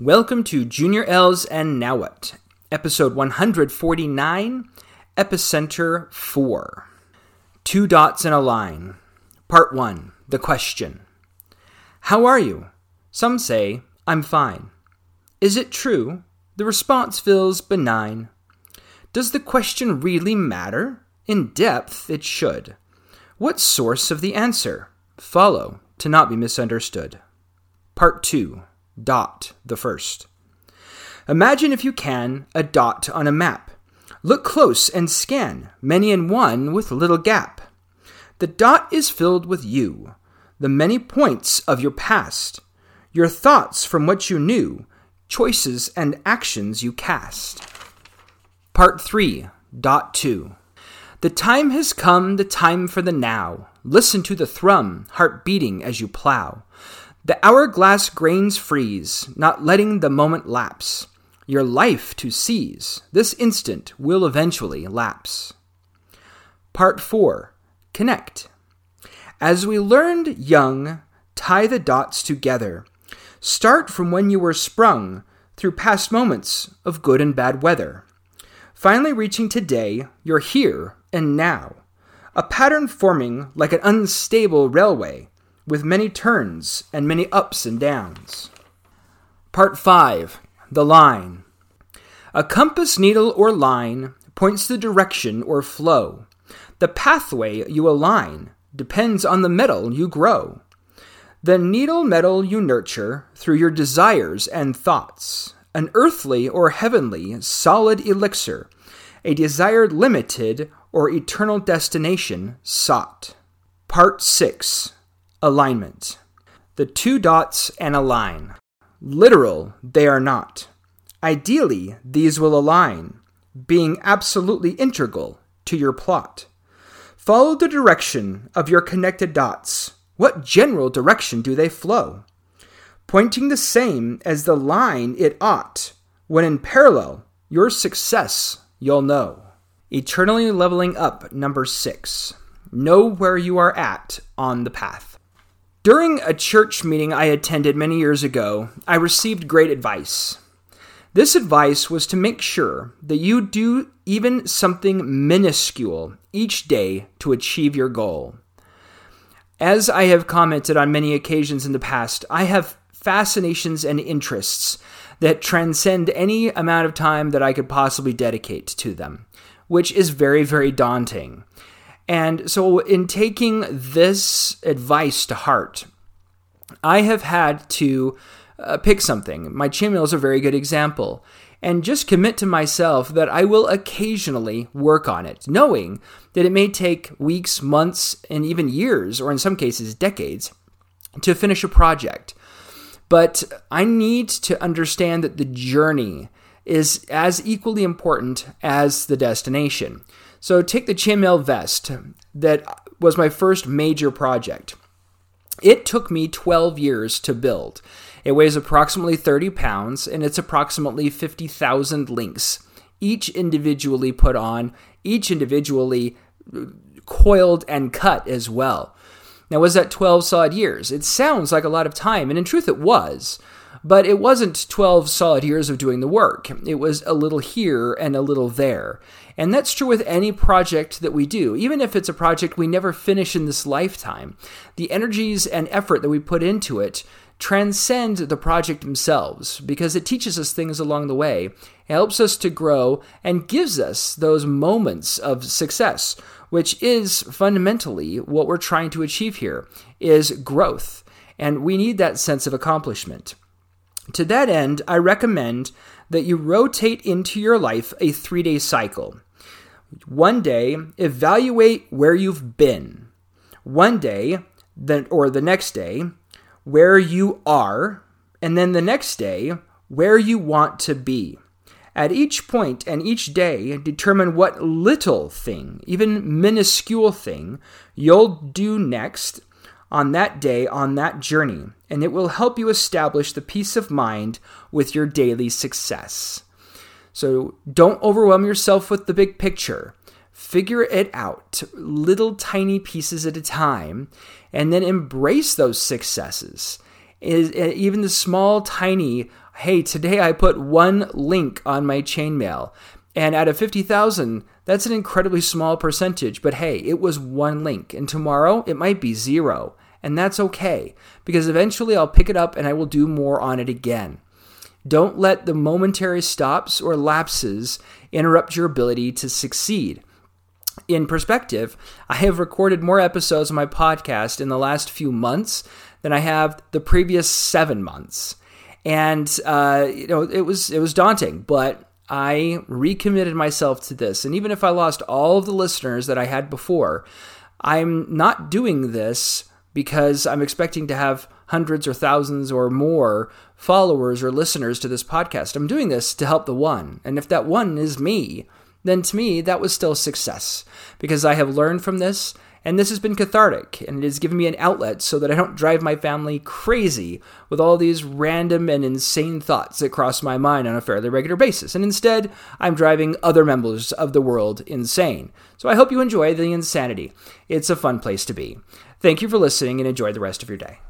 Welcome to Junior L's and Now What, episode 149, Epicenter 4. Two dots in a line. Part 1 The question How are you? Some say, I'm fine. Is it true? The response feels benign. Does the question really matter? In depth, it should. What source of the answer? Follow to not be misunderstood. Part 2 Dot the first. Imagine, if you can, a dot on a map. Look close and scan, many in one with little gap. The dot is filled with you, the many points of your past, your thoughts from what you knew, choices and actions you cast. Part 3. Dot 2. The time has come, the time for the now. Listen to the thrum, heart beating as you plow. The hourglass grains freeze, not letting the moment lapse. Your life to seize, this instant will eventually lapse. Part 4 Connect. As we learned young, tie the dots together. Start from when you were sprung through past moments of good and bad weather. Finally, reaching today, you're here and now. A pattern forming like an unstable railway with many turns and many ups and downs. Part 5 The Line A compass needle or line points the direction or flow. The pathway you align depends on the metal you grow. The needle metal you nurture through your desires and thoughts, an earthly or heavenly solid elixir, a desired limited or eternal destination sought. Part 6 Alignment. The two dots and a line. Literal, they are not. Ideally, these will align, being absolutely integral to your plot. Follow the direction of your connected dots. What general direction do they flow? Pointing the same as the line it ought, when in parallel, your success you'll know. Eternally leveling up, number six. Know where you are at on the path. During a church meeting I attended many years ago, I received great advice. This advice was to make sure that you do even something minuscule each day to achieve your goal. As I have commented on many occasions in the past, I have fascinations and interests that transcend any amount of time that I could possibly dedicate to them, which is very, very daunting. And so, in taking this advice to heart, I have had to uh, pick something. My chainmail is a very good example. And just commit to myself that I will occasionally work on it, knowing that it may take weeks, months, and even years, or in some cases, decades, to finish a project. But I need to understand that the journey is as equally important as the destination. So take the chainmail vest that was my first major project. It took me 12 years to build. It weighs approximately 30 pounds and it's approximately 50,000 links, each individually put on, each individually uh, coiled and cut as well. Now, was that 12 solid years? It sounds like a lot of time, and in truth, it was. But it wasn't 12 solid years of doing the work. It was a little here and a little there. And that's true with any project that we do. Even if it's a project we never finish in this lifetime, the energies and effort that we put into it transcend the project themselves because it teaches us things along the way, helps us to grow, and gives us those moments of success, which is fundamentally what we're trying to achieve here is growth. And we need that sense of accomplishment. To that end, I recommend that you rotate into your life a three day cycle. One day, evaluate where you've been. One day, then, or the next day, where you are. And then the next day, where you want to be. At each point and each day, determine what little thing, even minuscule thing, you'll do next on that day, on that journey, and it will help you establish the peace of mind with your daily success. So don't overwhelm yourself with the big picture. Figure it out, little tiny pieces at a time, and then embrace those successes. Eh, even the small, tiny hey, today I put one link on my chainmail. And out of 50,000, that's an incredibly small percentage. But hey, it was one link. And tomorrow, it might be zero. And that's okay, because eventually I'll pick it up and I will do more on it again. Don't let the momentary stops or lapses interrupt your ability to succeed. In perspective, I have recorded more episodes of my podcast in the last few months than I have the previous seven months, and uh, you know it was it was daunting, but I recommitted myself to this. And even if I lost all of the listeners that I had before, I'm not doing this because I'm expecting to have hundreds or thousands or more followers or listeners to this podcast. I'm doing this to help the one. And if that one is me, then to me, that was still success because I have learned from this and this has been cathartic and it has given me an outlet so that I don't drive my family crazy with all these random and insane thoughts that cross my mind on a fairly regular basis. And instead, I'm driving other members of the world insane. So I hope you enjoy the insanity. It's a fun place to be. Thank you for listening and enjoy the rest of your day.